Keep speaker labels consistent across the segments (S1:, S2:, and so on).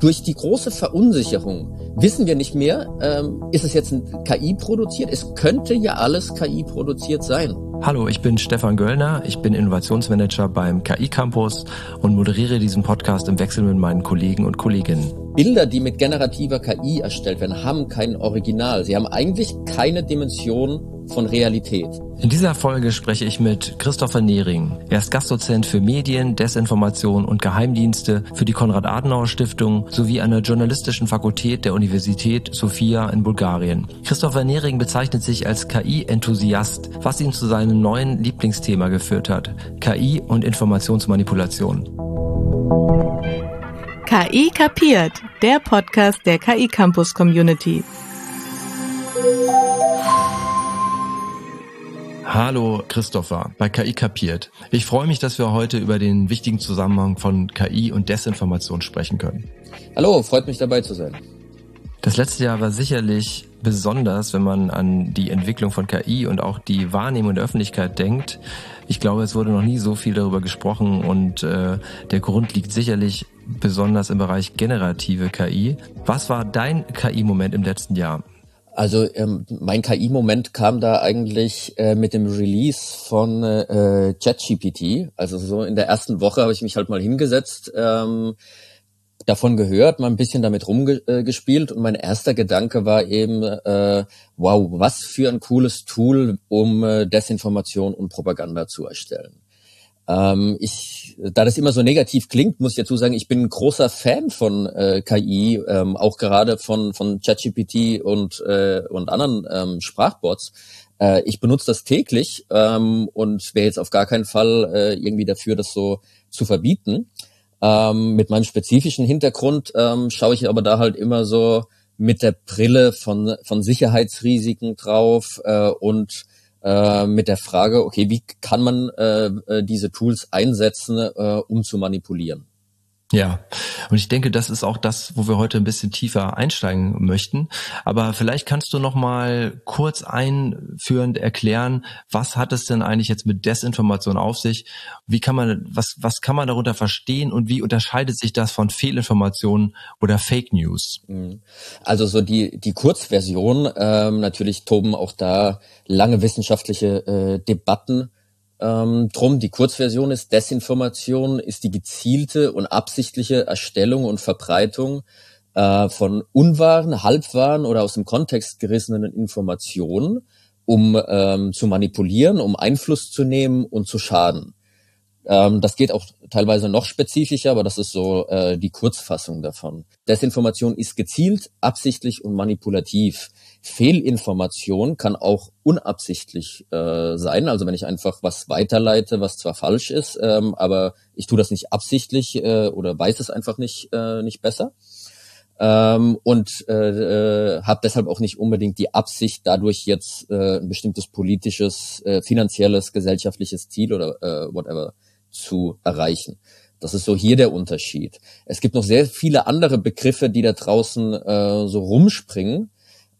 S1: Durch die große Verunsicherung wissen wir nicht mehr, ähm, ist es jetzt ein KI produziert? Es könnte ja alles KI produziert sein.
S2: Hallo, ich bin Stefan Göllner, ich bin Innovationsmanager beim KI Campus und moderiere diesen Podcast im Wechsel mit meinen Kollegen und Kolleginnen.
S1: Bilder, die mit generativer KI erstellt werden, haben kein Original. Sie haben eigentlich keine Dimension von Realität.
S2: In dieser Folge spreche ich mit Christopher Nehring. Er ist Gastdozent für Medien, Desinformation und Geheimdienste für die Konrad-Adenauer-Stiftung sowie an der Journalistischen Fakultät der Universität Sofia in Bulgarien. Christopher Nehring bezeichnet sich als KI-Enthusiast, was ihn zu seinem neuen Lieblingsthema geführt hat. KI und Informationsmanipulation.
S3: KI kapiert, der Podcast der KI Campus Community.
S2: Hallo Christopher bei KI kapiert. Ich freue mich, dass wir heute über den wichtigen Zusammenhang von KI und Desinformation sprechen können.
S1: Hallo, freut mich dabei zu sein.
S2: Das letzte Jahr war sicherlich besonders, wenn man an die Entwicklung von KI und auch die Wahrnehmung der Öffentlichkeit denkt. Ich glaube, es wurde noch nie so viel darüber gesprochen und äh, der Grund liegt sicherlich besonders im Bereich generative KI. Was war dein KI-Moment im letzten Jahr?
S1: Also ähm, mein KI-Moment kam da eigentlich äh, mit dem Release von äh, ChatGPT. Also so in der ersten Woche habe ich mich halt mal hingesetzt, ähm, davon gehört, mal ein bisschen damit rumgespielt und mein erster Gedanke war eben, äh, wow, was für ein cooles Tool, um äh, Desinformation und Propaganda zu erstellen. Ähm, ich, da das immer so negativ klingt, muss ich dazu sagen, ich bin ein großer Fan von äh, KI, ähm, auch gerade von von ChatGPT und äh, und anderen ähm, Sprachbots. Äh, ich benutze das täglich ähm, und wäre jetzt auf gar keinen Fall äh, irgendwie dafür, das so zu verbieten. Ähm, mit meinem spezifischen Hintergrund ähm, schaue ich aber da halt immer so mit der Brille von von Sicherheitsrisiken drauf äh, und äh, mit der Frage, okay, wie kann man äh, äh, diese Tools einsetzen, äh, um zu manipulieren?
S2: Ja, und ich denke, das ist auch das, wo wir heute ein bisschen tiefer einsteigen möchten. Aber vielleicht kannst du noch mal kurz einführend erklären, was hat es denn eigentlich jetzt mit Desinformation auf sich? Wie kann man, was, was kann man darunter verstehen und wie unterscheidet sich das von Fehlinformationen oder Fake News? Mhm.
S1: Also so die, die Kurzversion, ähm, natürlich toben auch da lange wissenschaftliche äh, Debatten ähm, drum, die Kurzversion ist, Desinformation ist die gezielte und absichtliche Erstellung und Verbreitung äh, von unwahren, halbwahren oder aus dem Kontext gerissenen Informationen, um ähm, zu manipulieren, um Einfluss zu nehmen und zu schaden. Ähm, das geht auch teilweise noch spezifischer, aber das ist so äh, die Kurzfassung davon. Desinformation ist gezielt, absichtlich und manipulativ. Fehlinformation kann auch unabsichtlich äh, sein. Also wenn ich einfach was weiterleite, was zwar falsch ist, ähm, aber ich tue das nicht absichtlich äh, oder weiß es einfach nicht, äh, nicht besser. Ähm, und äh, äh, habe deshalb auch nicht unbedingt die Absicht, dadurch jetzt äh, ein bestimmtes politisches, äh, finanzielles, gesellschaftliches Ziel oder äh, whatever zu erreichen. Das ist so hier der Unterschied. Es gibt noch sehr viele andere Begriffe, die da draußen äh, so rumspringen,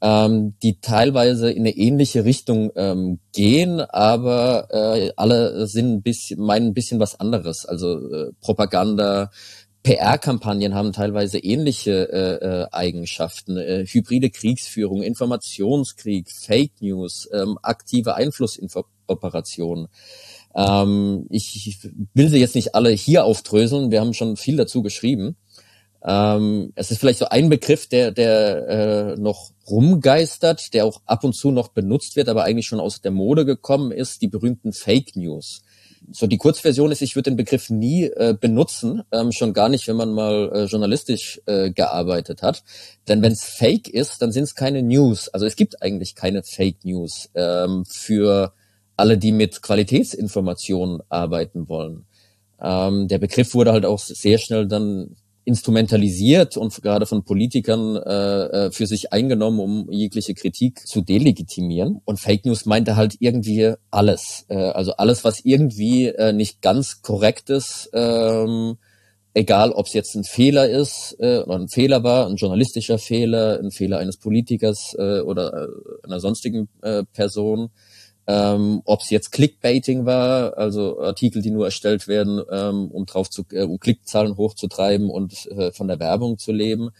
S1: ähm, die teilweise in eine ähnliche Richtung ähm, gehen, aber äh, alle sind ein bisschen, meinen ein bisschen was anderes. Also äh, Propaganda, PR-Kampagnen haben teilweise ähnliche äh, äh, Eigenschaften. Äh, hybride Kriegsführung, Informationskrieg, Fake News, ähm, aktive Einflussoperationen. Ähm, ich will sie jetzt nicht alle hier aufdröseln, wir haben schon viel dazu geschrieben. Ähm, es ist vielleicht so ein Begriff, der, der äh, noch rumgeistert, der auch ab und zu noch benutzt wird, aber eigentlich schon aus der Mode gekommen ist, die berühmten Fake News. So die Kurzversion ist, ich würde den Begriff nie äh, benutzen, ähm, schon gar nicht, wenn man mal äh, journalistisch äh, gearbeitet hat. Denn wenn es Fake ist, dann sind es keine News. Also es gibt eigentlich keine Fake News ähm, für alle, die mit Qualitätsinformationen arbeiten wollen. Ähm, der Begriff wurde halt auch sehr schnell dann instrumentalisiert und gerade von Politikern äh, äh, für sich eingenommen, um jegliche Kritik zu delegitimieren. Und Fake News meinte halt irgendwie alles. Äh, also alles, was irgendwie äh, nicht ganz korrekt ist, ähm, egal ob es jetzt ein Fehler ist äh, oder ein Fehler war, ein journalistischer Fehler, ein Fehler eines Politikers äh, oder äh, einer sonstigen äh, Person ähm, ob es jetzt Clickbaiting war, also Artikel, die nur erstellt werden, ähm, um drauf zu, äh, um Klickzahlen hochzutreiben und äh, von der Werbung zu leben.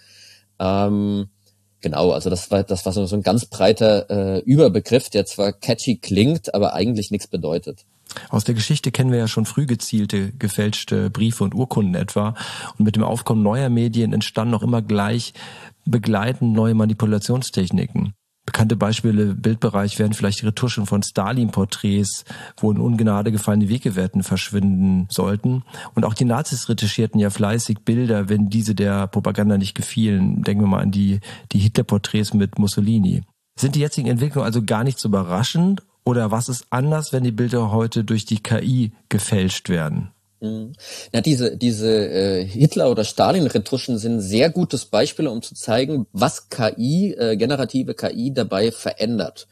S1: Ähm, genau, also das war das war so, so ein ganz breiter äh, Überbegriff, der zwar catchy klingt, aber eigentlich nichts bedeutet.
S2: Aus der Geschichte kennen wir ja schon früh gezielte gefälschte Briefe und Urkunden etwa. Und mit dem Aufkommen neuer Medien entstanden noch immer gleich begleitend neue Manipulationstechniken. Bekannte Beispiele im Bildbereich wären vielleicht die Retuschen von Stalin-Porträts, wo in Ungnade gefallene Wegewerten verschwinden sollten. Und auch die Nazis retuschierten ja fleißig Bilder, wenn diese der Propaganda nicht gefielen. Denken wir mal an die, die Hitler-Porträts mit Mussolini. Sind die jetzigen Entwicklungen also gar nicht so überraschend? Oder was ist anders, wenn die Bilder heute durch die KI gefälscht werden?
S1: Mhm. Ja, diese, diese äh, Hitler- oder Stalin-Retuschen sind sehr gutes Beispiel, um zu zeigen, was KI, äh, generative KI dabei verändert.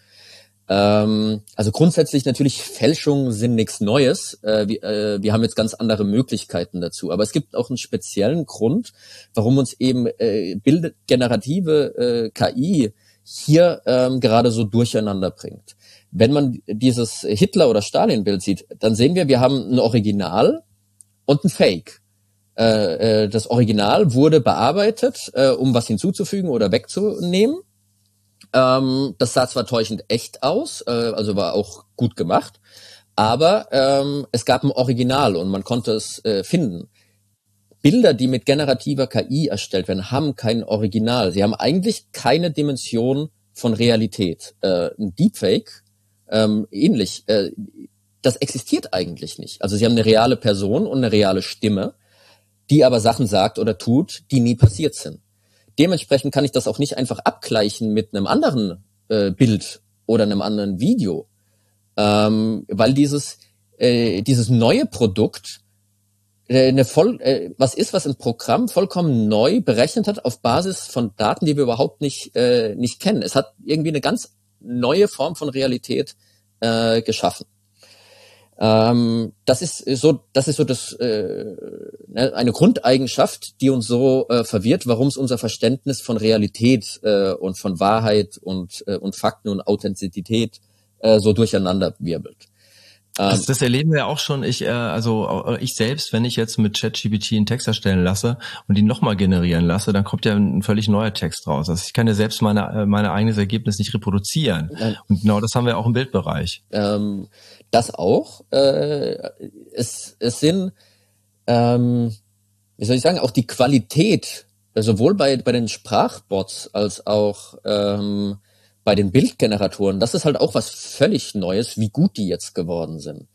S1: Ähm, also grundsätzlich natürlich Fälschungen sind nichts Neues. Äh, wir, äh, wir haben jetzt ganz andere Möglichkeiten dazu. Aber es gibt auch einen speziellen Grund, warum uns eben äh, bildgenerative äh, KI hier ähm, gerade so durcheinander bringt. Wenn man dieses Hitler- oder Stalin-Bild sieht, dann sehen wir, wir haben ein Original, und ein Fake. Äh, äh, das Original wurde bearbeitet, äh, um was hinzuzufügen oder wegzunehmen. Ähm, das sah zwar täuschend echt aus, äh, also war auch gut gemacht, aber ähm, es gab ein Original und man konnte es äh, finden. Bilder, die mit generativer KI erstellt werden, haben kein Original. Sie haben eigentlich keine Dimension von Realität. Ein Deepfake, ähm, ähnlich, äh, das existiert eigentlich nicht. Also sie haben eine reale Person und eine reale Stimme, die aber Sachen sagt oder tut, die nie passiert sind. Dementsprechend kann ich das auch nicht einfach abgleichen mit einem anderen äh, Bild oder einem anderen Video, ähm, weil dieses äh, dieses neue Produkt äh, eine voll äh, was ist, was ein Programm vollkommen neu berechnet hat auf Basis von Daten, die wir überhaupt nicht äh, nicht kennen. Es hat irgendwie eine ganz neue Form von Realität äh, geschaffen. Ähm, das ist so, das ist so das äh, ne, eine Grundeigenschaft, die uns so äh, verwirrt, warum es unser Verständnis von Realität äh, und von Wahrheit und äh, und Fakten und Authentizität äh, so durcheinander wirbelt.
S2: Also das erleben wir auch schon. Ich, äh, also äh, ich selbst, wenn ich jetzt mit ChatGPT einen Text erstellen lasse und ihn nochmal generieren lasse, dann kommt ja ein völlig neuer Text raus. Also ich kann ja selbst meine, äh, meine eigenes Ergebnis nicht reproduzieren. Nein. Und genau das haben wir auch im Bildbereich.
S1: Ähm, das auch. Äh, es, es sind, ähm, wie soll ich sagen, auch die Qualität, sowohl bei, bei den Sprachbots als auch ähm, bei den Bildgeneratoren, das ist halt auch was völlig Neues, wie gut die jetzt geworden sind.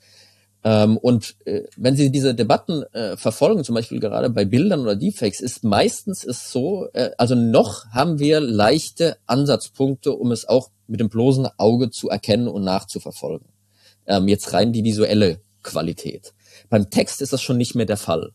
S1: Ähm, und äh, wenn Sie diese Debatten äh, verfolgen, zum Beispiel gerade bei Bildern oder Deepfakes, ist meistens ist so, äh, also noch haben wir leichte Ansatzpunkte, um es auch mit dem bloßen Auge zu erkennen und nachzuverfolgen. Ähm, jetzt rein die visuelle Qualität. Beim Text ist das schon nicht mehr der Fall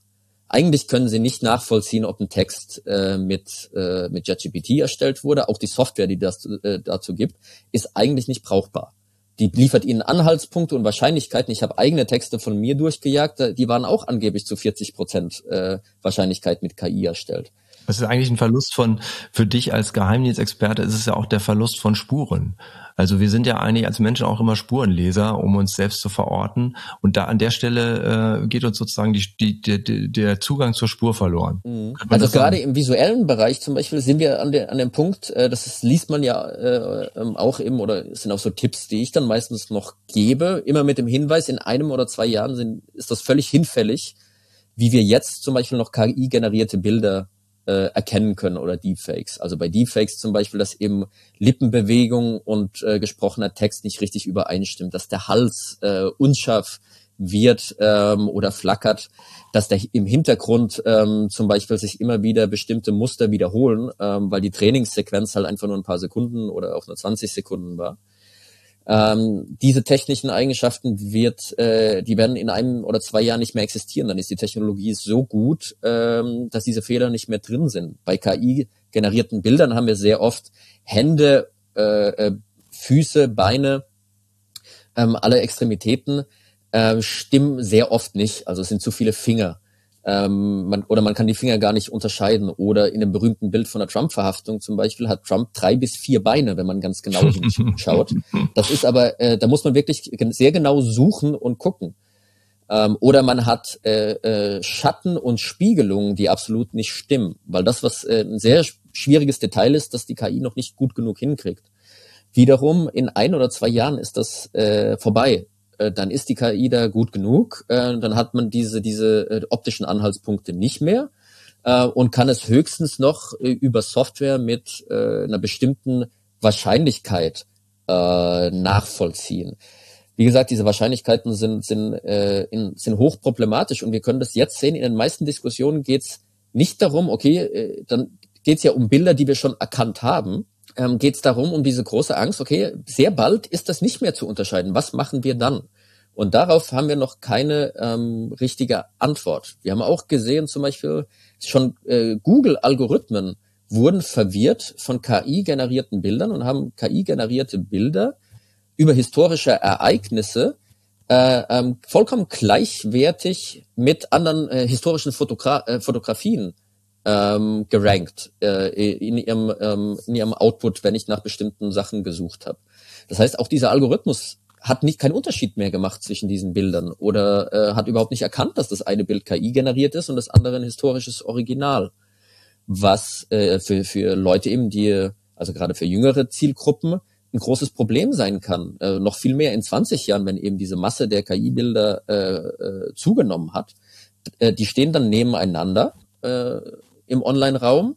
S1: eigentlich können sie nicht nachvollziehen, ob ein Text äh, mit, äh, mit JetGPT erstellt wurde. Auch die Software, die das äh, dazu gibt, ist eigentlich nicht brauchbar. Die liefert ihnen Anhaltspunkte und Wahrscheinlichkeiten. Ich habe eigene Texte von mir durchgejagt, die waren auch angeblich zu 40 Prozent äh, Wahrscheinlichkeit mit KI erstellt.
S2: Das ist eigentlich ein Verlust von, für dich als Geheimdienstexperte ist es ja auch der Verlust von Spuren. Also wir sind ja eigentlich als Menschen auch immer Spurenleser, um uns selbst zu verorten. Und da an der Stelle äh, geht uns sozusagen die, die, die, der Zugang zur Spur verloren.
S1: Mhm. Also gerade im visuellen Bereich zum Beispiel sind wir an, der, an dem Punkt, äh, das ist, liest man ja äh, ähm, auch eben, oder es sind auch so Tipps, die ich dann meistens noch gebe, immer mit dem Hinweis, in einem oder zwei Jahren sind, ist das völlig hinfällig, wie wir jetzt zum Beispiel noch KI-generierte Bilder äh, erkennen können oder Deepfakes. Also bei Deepfakes zum Beispiel, dass eben Lippenbewegung und äh, gesprochener Text nicht richtig übereinstimmt, dass der Hals äh, unscharf wird ähm, oder flackert, dass der im Hintergrund ähm, zum Beispiel sich immer wieder bestimmte Muster wiederholen, ähm, weil die Trainingssequenz halt einfach nur ein paar Sekunden oder auch nur 20 Sekunden war. Ähm, diese technischen Eigenschaften wird, äh, die werden in einem oder zwei Jahren nicht mehr existieren. Dann ist die Technologie so gut, ähm, dass diese Fehler nicht mehr drin sind. Bei KI-generierten Bildern haben wir sehr oft Hände, äh, äh, Füße, Beine, ähm, alle Extremitäten äh, stimmen sehr oft nicht. Also es sind zu viele Finger. Ähm, man, oder man kann die Finger gar nicht unterscheiden. Oder in dem berühmten Bild von der Trump-Verhaftung zum Beispiel hat Trump drei bis vier Beine, wenn man ganz genau hinschaut. Das ist aber, äh, da muss man wirklich sehr genau suchen und gucken. Ähm, oder man hat äh, äh, Schatten und Spiegelungen, die absolut nicht stimmen. Weil das, was äh, ein sehr schwieriges Detail ist, dass die KI noch nicht gut genug hinkriegt. Wiederum in ein oder zwei Jahren ist das äh, vorbei. Äh, dann ist die KI da gut genug. Äh, dann hat man diese, diese äh, optischen Anhaltspunkte nicht mehr äh, und kann es höchstens noch äh, über Software mit äh, einer bestimmten Wahrscheinlichkeit äh, nachvollziehen. Wie gesagt, diese Wahrscheinlichkeiten sind, sind, äh, in, sind hochproblematisch und wir können das jetzt sehen. In den meisten Diskussionen geht es nicht darum, okay, äh, dann geht es ja um Bilder, die wir schon erkannt haben, ähm, geht es darum, um diese große Angst, okay, sehr bald ist das nicht mehr zu unterscheiden. Was machen wir dann? Und darauf haben wir noch keine ähm, richtige Antwort. Wir haben auch gesehen, zum Beispiel schon äh, Google-Algorithmen wurden verwirrt von KI-generierten Bildern und haben KI-generierte Bilder über historische Ereignisse äh, ähm, vollkommen gleichwertig mit anderen äh, historischen Fotogra äh, Fotografien ähm, gerankt äh, in, ihrem, ähm, in ihrem Output, wenn ich nach bestimmten Sachen gesucht habe. Das heißt, auch dieser Algorithmus hat nicht keinen Unterschied mehr gemacht zwischen diesen Bildern oder äh, hat überhaupt nicht erkannt, dass das eine Bild KI generiert ist und das andere ein historisches Original. Was äh, für, für Leute eben, die, also gerade für jüngere Zielgruppen, ein großes Problem sein kann. Äh, noch viel mehr in 20 Jahren, wenn eben diese Masse der KI-Bilder äh, äh, zugenommen hat. Äh, die stehen dann nebeneinander äh, im Online-Raum.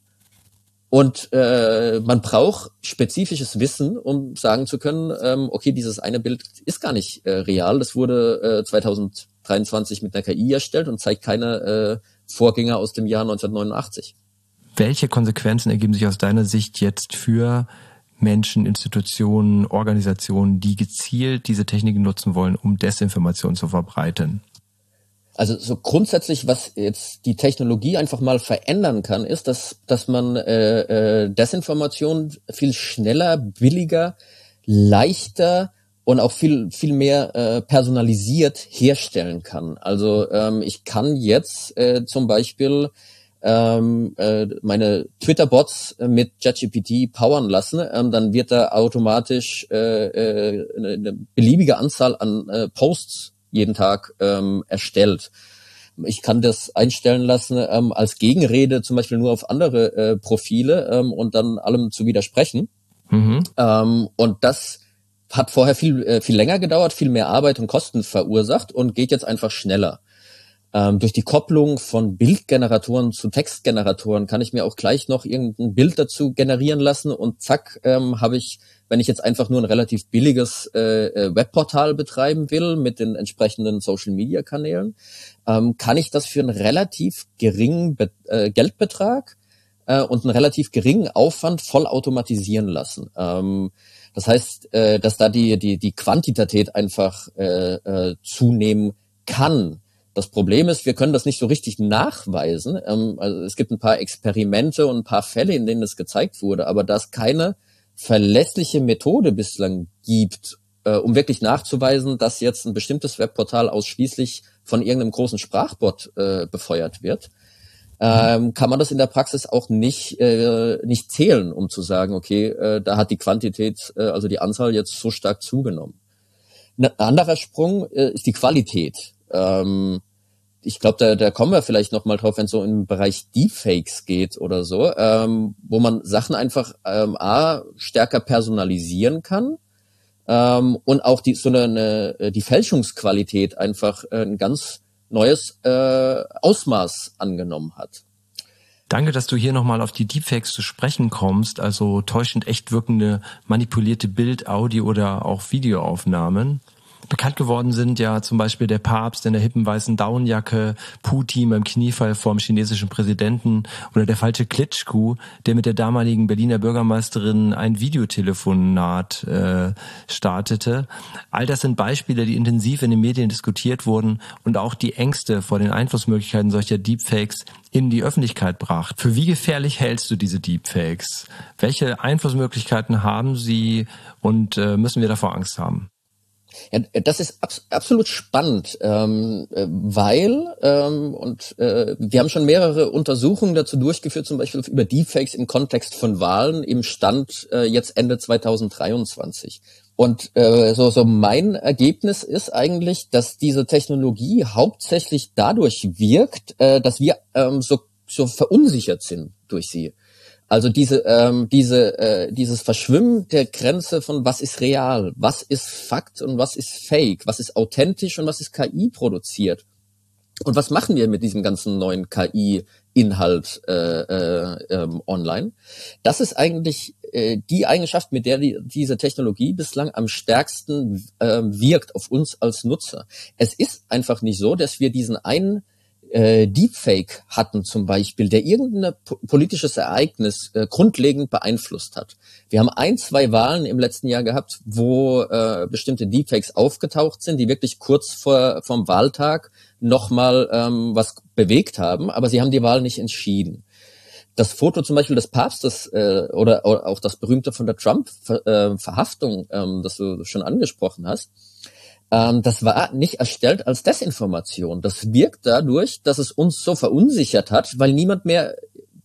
S1: Und äh, man braucht spezifisches Wissen, um sagen zu können, ähm, okay, dieses eine Bild ist gar nicht äh, real. Das wurde äh, 2023 mit einer KI erstellt und zeigt keine äh, Vorgänger aus dem Jahr 1989.
S2: Welche Konsequenzen ergeben sich aus deiner Sicht jetzt für Menschen, Institutionen, Organisationen, die gezielt diese Techniken nutzen wollen, um Desinformation zu verbreiten?
S1: Also so grundsätzlich, was jetzt die Technologie einfach mal verändern kann, ist, dass, dass man äh, äh, Desinformation viel schneller, billiger, leichter und auch viel viel mehr äh, personalisiert herstellen kann. Also ähm, ich kann jetzt äh, zum Beispiel ähm, äh, meine Twitter-Bots mit ChatGPT powern lassen, ähm, dann wird da automatisch äh, äh, eine beliebige Anzahl an äh, Posts jeden Tag ähm, erstellt. Ich kann das einstellen lassen ähm, als Gegenrede zum Beispiel nur auf andere äh, Profile ähm, und dann allem zu widersprechen. Mhm. Ähm, und das hat vorher viel, äh, viel länger gedauert, viel mehr Arbeit und Kosten verursacht und geht jetzt einfach schneller. Ähm, durch die Kopplung von Bildgeneratoren zu Textgeneratoren kann ich mir auch gleich noch irgendein Bild dazu generieren lassen und zack, ähm, habe ich wenn ich jetzt einfach nur ein relativ billiges äh, äh, Webportal betreiben will mit den entsprechenden Social-Media-Kanälen, ähm, kann ich das für einen relativ geringen Be äh, Geldbetrag äh, und einen relativ geringen Aufwand voll automatisieren lassen. Ähm, das heißt, äh, dass da die, die, die Quantität einfach äh, zunehmen kann. Das Problem ist, wir können das nicht so richtig nachweisen. Ähm, also es gibt ein paar Experimente und ein paar Fälle, in denen das gezeigt wurde, aber da ist keine verlässliche Methode bislang gibt, äh, um wirklich nachzuweisen, dass jetzt ein bestimmtes Webportal ausschließlich von irgendeinem großen Sprachbot äh, befeuert wird, ähm, kann man das in der Praxis auch nicht, äh, nicht zählen, um zu sagen, okay, äh, da hat die Quantität, äh, also die Anzahl jetzt so stark zugenommen. Ein anderer Sprung äh, ist die Qualität. Ähm, ich glaube, da, da kommen wir vielleicht noch mal drauf, wenn es so im Bereich Deepfakes geht oder so, ähm, wo man Sachen einfach ähm, a stärker personalisieren kann ähm, und auch die so eine, eine äh, die Fälschungsqualität einfach äh, ein ganz neues äh, Ausmaß angenommen hat.
S2: Danke, dass du hier nochmal auf die Deepfakes zu sprechen kommst, also täuschend echt wirkende manipulierte Bild, Audio oder auch Videoaufnahmen. Bekannt geworden sind ja zum Beispiel der Papst in der hippen weißen Daunenjacke, Putin beim Kniefall vorm chinesischen Präsidenten oder der falsche Klitschko, der mit der damaligen Berliner Bürgermeisterin ein Videotelefonat äh, startete. All das sind Beispiele, die intensiv in den Medien diskutiert wurden und auch die Ängste vor den Einflussmöglichkeiten solcher Deepfakes in die Öffentlichkeit bracht. Für wie gefährlich hältst du diese Deepfakes? Welche Einflussmöglichkeiten haben sie und äh, müssen wir davor Angst haben?
S1: Ja, das ist abs absolut spannend, ähm, äh, weil, ähm, und äh, wir haben schon mehrere Untersuchungen dazu durchgeführt, zum Beispiel über Deepfakes im Kontext von Wahlen im Stand äh, jetzt Ende 2023. Und äh, so, so mein Ergebnis ist eigentlich, dass diese Technologie hauptsächlich dadurch wirkt, äh, dass wir ähm, so, so verunsichert sind durch sie. Also diese, ähm, diese, äh, dieses Verschwimmen der Grenze von was ist real, was ist Fakt und was ist Fake, was ist authentisch und was ist KI produziert. Und was machen wir mit diesem ganzen neuen KI-Inhalt äh, äh, ähm, online? Das ist eigentlich äh, die Eigenschaft, mit der die, diese Technologie bislang am stärksten äh, wirkt auf uns als Nutzer. Es ist einfach nicht so, dass wir diesen einen äh, Deepfake hatten zum Beispiel, der irgendein politisches Ereignis äh, grundlegend beeinflusst hat. Wir haben ein, zwei Wahlen im letzten Jahr gehabt, wo äh, bestimmte Deepfakes aufgetaucht sind, die wirklich kurz vor vom Wahltag nochmal ähm, was bewegt haben, aber sie haben die Wahl nicht entschieden. Das Foto zum Beispiel des Papstes äh, oder, oder auch das berühmte von der Trump-Verhaftung, äh, ähm, das du schon angesprochen hast, ähm, das war nicht erstellt als Desinformation. Das wirkt dadurch, dass es uns so verunsichert hat, weil niemand mehr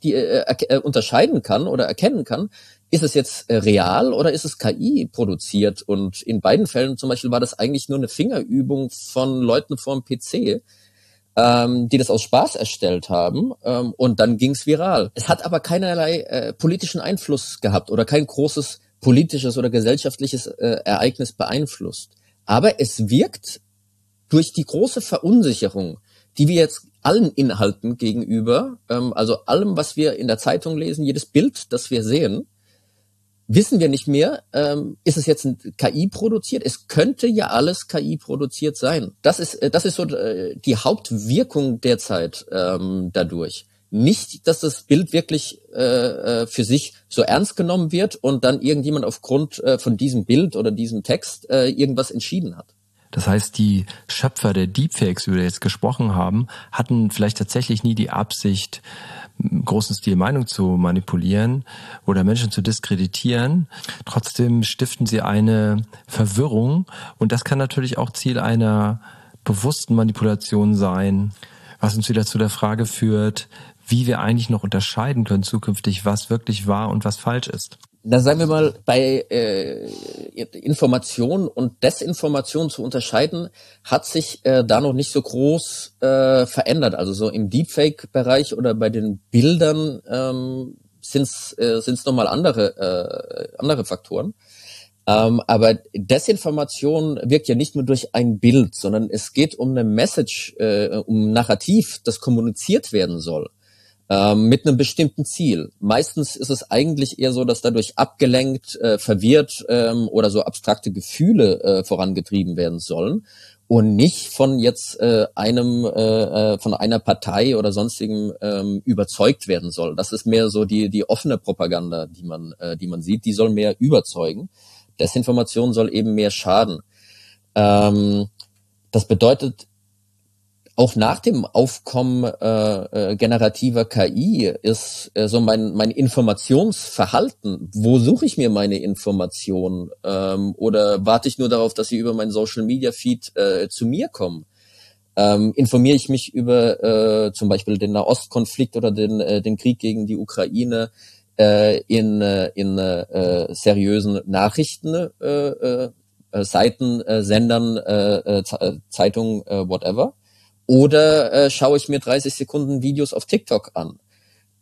S1: die äh, äh, unterscheiden kann oder erkennen kann, ist es jetzt äh, real oder ist es KI produziert? Und in beiden Fällen zum Beispiel war das eigentlich nur eine Fingerübung von Leuten vorm PC, ähm, die das aus Spaß erstellt haben ähm, und dann ging's viral. Es hat aber keinerlei äh, politischen Einfluss gehabt oder kein großes politisches oder gesellschaftliches äh, Ereignis beeinflusst. Aber es wirkt durch die große Verunsicherung, die wir jetzt allen Inhalten gegenüber, ähm, also allem, was wir in der Zeitung lesen, jedes Bild, das wir sehen, wissen wir nicht mehr, ähm, ist es jetzt ein KI produziert? Es könnte ja alles KI produziert sein. Das ist, äh, das ist so äh, die Hauptwirkung derzeit ähm, dadurch. Nicht, dass das Bild wirklich äh, äh, für sich so ernst genommen wird und dann irgendjemand aufgrund äh, von diesem Bild oder diesem Text äh, irgendwas entschieden hat.
S2: Das heißt, die Schöpfer der Deepfakes, über die wir jetzt gesprochen haben, hatten vielleicht tatsächlich nie die Absicht, im großen Stil Meinung zu manipulieren oder Menschen zu diskreditieren. Trotzdem stiften sie eine Verwirrung und das kann natürlich auch Ziel einer bewussten Manipulation sein, was uns wieder zu der Frage führt, wie wir eigentlich noch unterscheiden können zukünftig, was wirklich wahr und was falsch ist.
S1: Da sagen wir mal, bei äh, Information und Desinformation zu unterscheiden, hat sich äh, da noch nicht so groß äh, verändert. Also so im Deepfake-Bereich oder bei den Bildern ähm, sind es äh, sind's nochmal andere, äh, andere Faktoren. Ähm, aber Desinformation wirkt ja nicht nur durch ein Bild, sondern es geht um eine Message, äh, um ein Narrativ, das kommuniziert werden soll ähm, mit einem bestimmten Ziel. Meistens ist es eigentlich eher so, dass dadurch abgelenkt, äh, verwirrt ähm, oder so abstrakte Gefühle äh, vorangetrieben werden sollen und nicht von jetzt äh, einem äh, äh, von einer Partei oder sonstigem ähm, überzeugt werden soll. Das ist mehr so die die offene Propaganda, die man äh, die man sieht. Die soll mehr überzeugen. Desinformation soll eben mehr schaden. Ähm, das bedeutet auch nach dem Aufkommen äh, äh, generativer KI ist äh, so mein, mein Informationsverhalten. Wo suche ich mir meine Informationen? Ähm, oder warte ich nur darauf, dass sie über meinen Social Media Feed äh, zu mir kommen? Ähm, informiere ich mich über äh, zum Beispiel den Nahostkonflikt oder den, äh, den Krieg gegen die Ukraine äh, in, äh, in äh, seriösen Nachrichten, äh, äh, Seiten, äh, Sendern, äh, äh, Zeitungen, äh, whatever oder äh, schaue ich mir 30 Sekunden Videos auf TikTok an.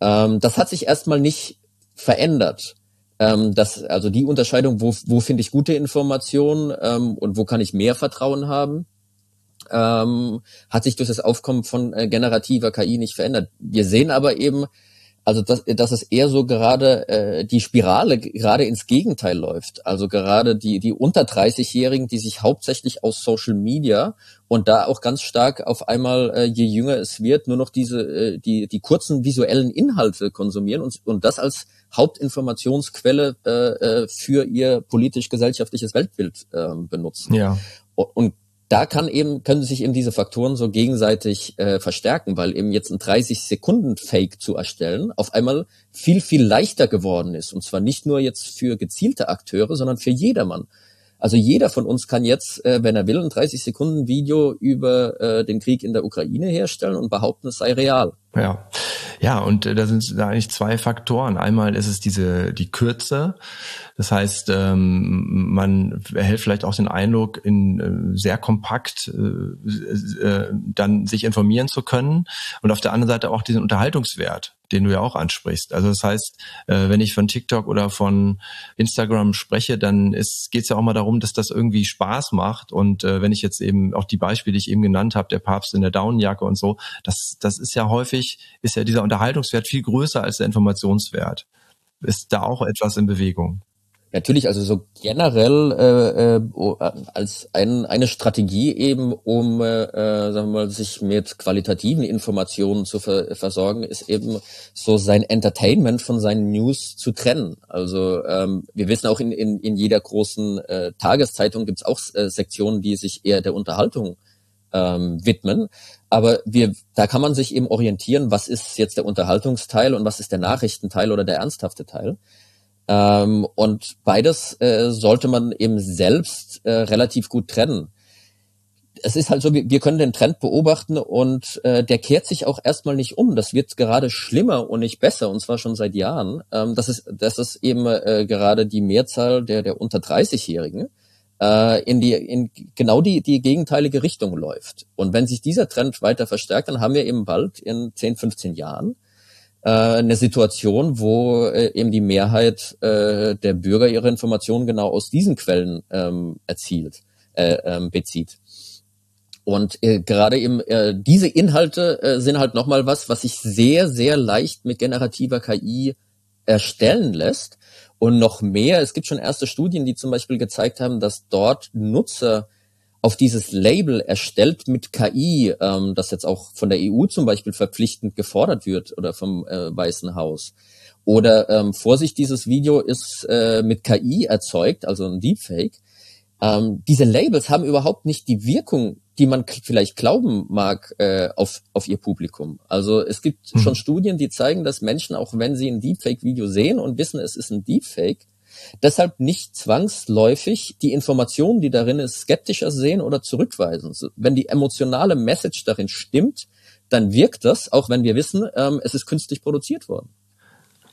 S1: Ähm, das hat sich erstmal nicht verändert. Ähm, das, also die Unterscheidung, wo, wo finde ich gute Informationen ähm, und wo kann ich mehr Vertrauen haben, ähm, hat sich durch das Aufkommen von äh, generativer KI nicht verändert. Wir sehen aber eben, also dass, dass es eher so gerade äh, die Spirale gerade ins Gegenteil läuft. Also gerade die die unter 30-Jährigen, die sich hauptsächlich aus Social Media und da auch ganz stark auf einmal, äh, je jünger es wird, nur noch diese äh, die die kurzen visuellen Inhalte konsumieren und und das als Hauptinformationsquelle äh, äh für ihr politisch-gesellschaftliches Weltbild äh, benutzen.
S2: Ja.
S1: Und da kann eben, können sich eben diese Faktoren so gegenseitig äh, verstärken, weil eben jetzt ein 30-Sekunden-Fake zu erstellen auf einmal viel, viel leichter geworden ist. Und zwar nicht nur jetzt für gezielte Akteure, sondern für jedermann. Also jeder von uns kann jetzt, äh, wenn er will, ein 30 Sekunden Video über äh, den Krieg in der Ukraine herstellen und behaupten, es sei real.
S2: Ja, ja, und äh, da sind da eigentlich zwei Faktoren. Einmal ist es diese die Kürze, das heißt, ähm, man erhält vielleicht auch den Eindruck, in äh, sehr kompakt äh, äh, dann sich informieren zu können und auf der anderen Seite auch diesen Unterhaltungswert den du ja auch ansprichst. Also das heißt, äh, wenn ich von TikTok oder von Instagram spreche, dann geht es ja auch mal darum, dass das irgendwie Spaß macht. Und äh, wenn ich jetzt eben auch die Beispiele, die ich eben genannt habe, der Papst in der Daunenjacke und so, das, das ist ja häufig, ist ja dieser Unterhaltungswert viel größer als der Informationswert. Ist da auch etwas in Bewegung?
S1: Natürlich, also so generell äh, äh, als ein, eine Strategie eben, um äh, äh, sagen wir mal, sich mit qualitativen Informationen zu ver versorgen, ist eben so sein Entertainment von seinen News zu trennen. Also ähm, wir wissen auch in, in, in jeder großen äh, Tageszeitung gibt's auch äh, Sektionen, die sich eher der Unterhaltung ähm, widmen. Aber wir, da kann man sich eben orientieren, was ist jetzt der Unterhaltungsteil und was ist der Nachrichtenteil oder der ernsthafte Teil. Ähm, und beides äh, sollte man eben selbst äh, relativ gut trennen. Es ist halt so, wir, können den Trend beobachten und äh, der kehrt sich auch erstmal nicht um. Das wird gerade schlimmer und nicht besser, und zwar schon seit Jahren. Ähm, das, ist, das ist eben äh, gerade die Mehrzahl der, der unter 30-Jährigen äh, in die in genau die die gegenteilige Richtung läuft. Und wenn sich dieser Trend weiter verstärkt, dann haben wir eben bald in 10, 15 Jahren äh, eine Situation, wo äh, eben die Mehrheit äh, der Bürger ihre Informationen genau aus diesen Quellen ähm, erzielt, äh, ähm, bezieht. Und äh, gerade eben äh, diese Inhalte äh, sind halt nochmal was, was sich sehr, sehr leicht mit generativer KI erstellen lässt. Und noch mehr, es gibt schon erste Studien, die zum Beispiel gezeigt haben, dass dort Nutzer auf dieses Label erstellt mit KI, ähm, das jetzt auch von der EU zum Beispiel verpflichtend gefordert wird oder vom äh, Weißen Haus. Oder ähm, Vorsicht, dieses Video ist äh, mit KI erzeugt, also ein Deepfake. Ähm, diese Labels haben überhaupt nicht die Wirkung, die man vielleicht glauben mag äh, auf, auf ihr Publikum. Also es gibt hm. schon Studien, die zeigen, dass Menschen, auch wenn sie ein Deepfake-Video sehen und wissen, es ist ein Deepfake, deshalb nicht zwangsläufig die Informationen, die darin ist, skeptischer sehen oder zurückweisen. Wenn die emotionale Message darin stimmt, dann wirkt das, auch wenn wir wissen, ähm, es ist künstlich produziert worden.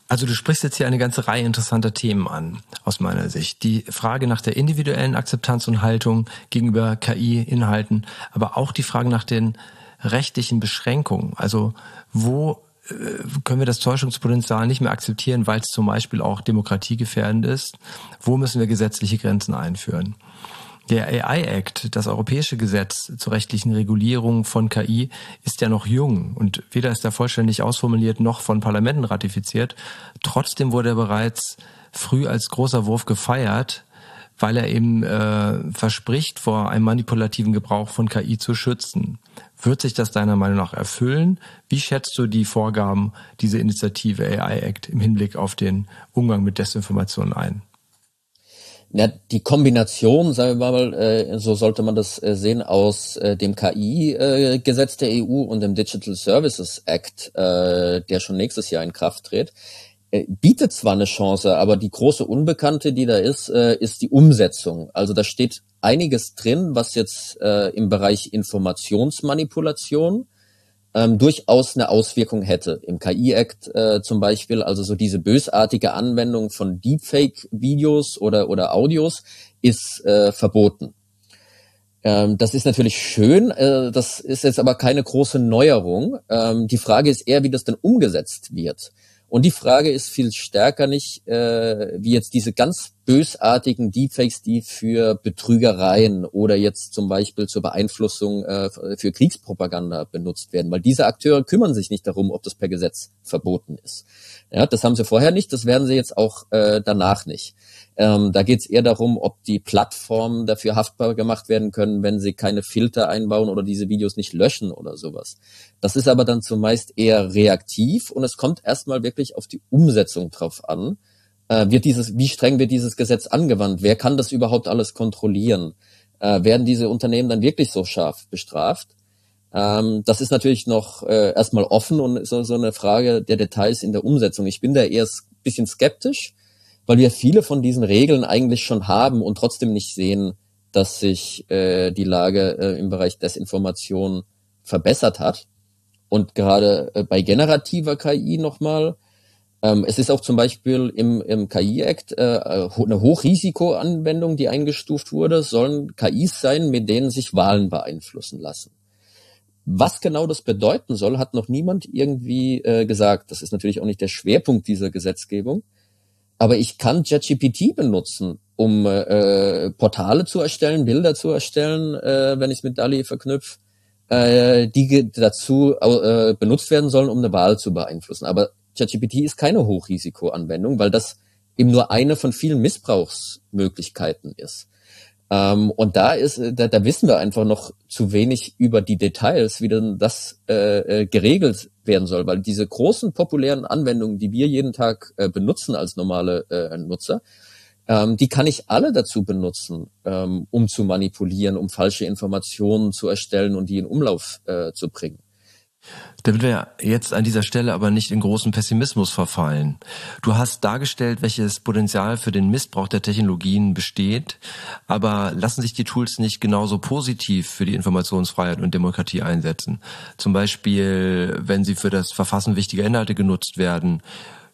S2: Also du sprichst jetzt hier eine ganze Reihe interessanter Themen an, aus meiner Sicht. Die Frage nach der individuellen Akzeptanz und Haltung gegenüber KI-Inhalten, aber auch die Frage nach den rechtlichen Beschränkungen. Also wo können wir das Täuschungspotenzial nicht mehr akzeptieren, weil es zum Beispiel auch demokratiegefährdend ist? Wo müssen wir gesetzliche Grenzen einführen? Der AI Act, das europäische Gesetz zur rechtlichen Regulierung von KI, ist ja noch jung und weder ist er vollständig ausformuliert noch von Parlamenten ratifiziert. Trotzdem wurde er bereits früh als großer Wurf gefeiert, weil er eben äh, verspricht, vor einem manipulativen Gebrauch von KI zu schützen. Wird sich das deiner Meinung nach erfüllen? Wie schätzt du die Vorgaben dieser Initiative AI Act im Hinblick auf den Umgang mit Desinformation ein?
S1: Ja, die Kombination, sagen wir mal, äh, so sollte man das äh, sehen, aus äh, dem KI-Gesetz der EU und dem Digital Services Act, der schon nächstes Jahr in Kraft tritt, bietet zwar eine Chance, aber die große Unbekannte, die da ist, ist die Umsetzung. Also da steht einiges drin, was jetzt im Bereich Informationsmanipulation ähm, durchaus eine Auswirkung hätte. Im KI-Act äh, zum Beispiel, also so diese bösartige Anwendung von Deepfake-Videos oder, oder Audios ist äh, verboten. Ähm, das ist natürlich schön, äh, das ist jetzt aber keine große Neuerung. Ähm, die Frage ist eher, wie das denn umgesetzt wird. Und die Frage ist viel stärker nicht, äh, wie jetzt diese ganz bösartigen Deepfakes, die für Betrügereien oder jetzt zum Beispiel zur Beeinflussung äh, für Kriegspropaganda benutzt werden, weil diese Akteure kümmern sich nicht darum, ob das per Gesetz verboten ist. Ja, das haben sie vorher nicht, das werden sie jetzt auch äh, danach nicht. Ähm, da geht es eher darum, ob die Plattformen dafür haftbar gemacht werden können, wenn sie keine Filter einbauen oder diese Videos nicht löschen oder sowas. Das ist aber dann zumeist eher reaktiv und es kommt erstmal wirklich auf die Umsetzung drauf an. Äh, wird dieses, wie streng wird dieses Gesetz angewandt? Wer kann das überhaupt alles kontrollieren? Äh, werden diese Unternehmen dann wirklich so scharf bestraft? Ähm, das ist natürlich noch äh, erstmal offen und so, so eine Frage der Details in der Umsetzung. Ich bin da eher bisschen skeptisch, weil wir viele von diesen Regeln eigentlich schon haben und trotzdem nicht sehen, dass sich äh, die Lage äh, im Bereich Desinformation verbessert hat. Und gerade äh, bei generativer KI nochmal, ähm, es ist auch zum Beispiel im, im KI-Act äh, eine Hochrisikoanwendung, die eingestuft wurde, sollen KIs sein, mit denen sich Wahlen beeinflussen lassen. Was genau das bedeuten soll, hat noch niemand irgendwie äh, gesagt. Das ist natürlich auch nicht der Schwerpunkt dieser Gesetzgebung. Aber ich kann ChatGPT benutzen, um äh, Portale zu erstellen, Bilder zu erstellen, äh, wenn ich es mit DALI verknüpfe, äh, die dazu äh, benutzt werden sollen, um eine Wahl zu beeinflussen. Aber ChatGPT ist keine Hochrisikoanwendung, weil das eben nur eine von vielen Missbrauchsmöglichkeiten ist. Ähm, und da ist, äh, da, da wissen wir einfach noch zu wenig über die Details, wie denn das äh, äh, geregelt werden soll, weil diese großen populären Anwendungen, die wir jeden Tag äh, benutzen als normale äh, Nutzer, ähm, die kann ich alle dazu benutzen, ähm, um zu manipulieren, um falsche Informationen zu erstellen und die in Umlauf äh, zu bringen.
S2: Damit wir jetzt an dieser Stelle aber nicht in großen Pessimismus verfallen. Du hast dargestellt, welches Potenzial für den Missbrauch der Technologien besteht, aber lassen sich die Tools nicht genauso positiv für die Informationsfreiheit und Demokratie einsetzen? Zum Beispiel, wenn sie für das Verfassen wichtiger Inhalte genutzt werden,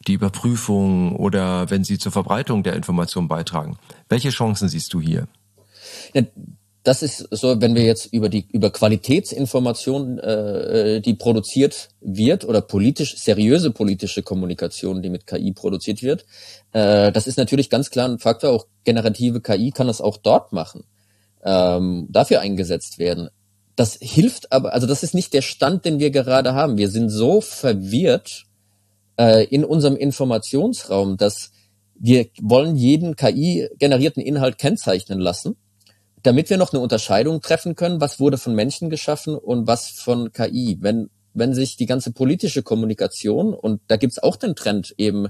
S2: die Überprüfung oder wenn sie zur Verbreitung der Information beitragen. Welche Chancen siehst du hier?
S1: Ja, das ist so, wenn wir jetzt über die über Qualitätsinformation, äh, äh, die produziert wird oder politisch seriöse politische Kommunikation, die mit KI produziert wird, äh, das ist natürlich ganz klar ein Faktor. Auch generative KI kann das auch dort machen, ähm, dafür eingesetzt werden. Das hilft aber, also das ist nicht der Stand, den wir gerade haben. Wir sind so verwirrt äh, in unserem Informationsraum, dass wir wollen jeden KI-generierten Inhalt kennzeichnen lassen damit wir noch eine Unterscheidung treffen können, was wurde von Menschen geschaffen und was von KI. Wenn, wenn sich die ganze politische Kommunikation, und da gibt's auch den Trend eben,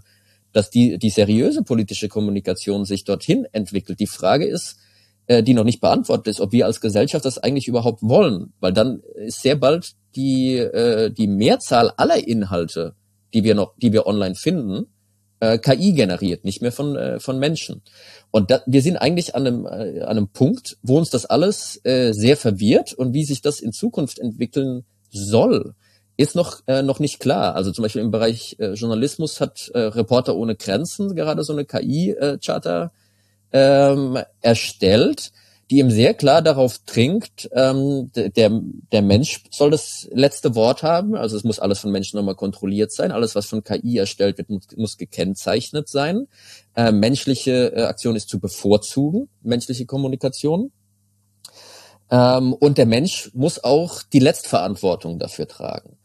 S1: dass die, die seriöse politische Kommunikation sich dorthin entwickelt. Die Frage ist, äh, die noch nicht beantwortet ist, ob wir als Gesellschaft das eigentlich überhaupt wollen, weil dann ist sehr bald die, äh, die Mehrzahl aller Inhalte, die wir noch, die wir online finden, äh, KI generiert, nicht mehr von, äh, von Menschen. Und da, wir sind eigentlich an einem, äh, an einem Punkt, wo uns das alles äh, sehr verwirrt und wie sich das in Zukunft entwickeln soll, ist noch, äh, noch nicht klar. Also zum Beispiel im Bereich äh, Journalismus hat äh, Reporter ohne Grenzen gerade so eine KI-Charter äh, ähm, erstellt die ihm sehr klar darauf trinkt, ähm, der, der Mensch soll das letzte Wort haben. Also es muss alles von Menschen nochmal kontrolliert sein. Alles, was von KI erstellt wird, muss, muss gekennzeichnet sein. Äh, menschliche äh, Aktion ist zu bevorzugen, menschliche Kommunikation. Ähm, und der Mensch muss auch die Letztverantwortung dafür tragen.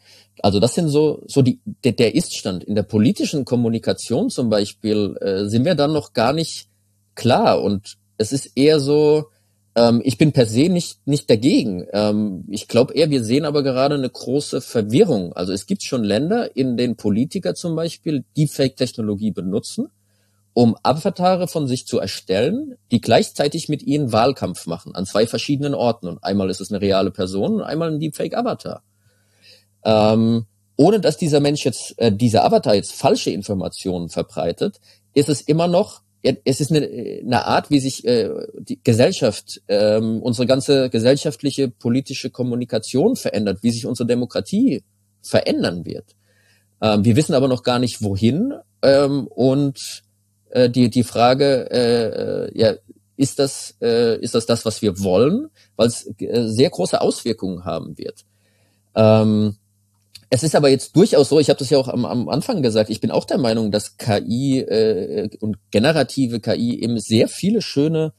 S1: Also das sind so, so die, der, der Iststand. In der politischen Kommunikation zum Beispiel äh, sind wir dann noch gar nicht klar und es ist eher so, ähm, ich bin per se nicht, nicht dagegen. Ähm, ich glaube eher, wir sehen aber gerade eine große Verwirrung. Also es gibt schon Länder, in denen Politiker zum Beispiel Deepfake-Technologie benutzen, um Avatare von sich zu erstellen, die gleichzeitig mit ihnen Wahlkampf machen, an zwei verschiedenen Orten. Und einmal ist es eine reale Person und einmal ein Deepfake-Avatar. Ähm, ohne dass dieser Mensch jetzt, äh, dieser Avatar jetzt falsche Informationen verbreitet, ist es immer noch es ist eine, eine Art, wie sich äh, die Gesellschaft, ähm, unsere ganze gesellschaftliche politische Kommunikation verändert, wie sich unsere Demokratie verändern wird. Ähm, wir wissen aber noch gar nicht, wohin. Ähm, und äh, die die Frage, äh, äh ja, ist das äh, ist das das, was wir wollen, weil es äh, sehr große Auswirkungen haben wird. Ähm, es ist aber jetzt durchaus so, ich habe das ja auch am, am Anfang gesagt, ich bin auch der Meinung, dass KI äh, und generative KI eben sehr viele schöne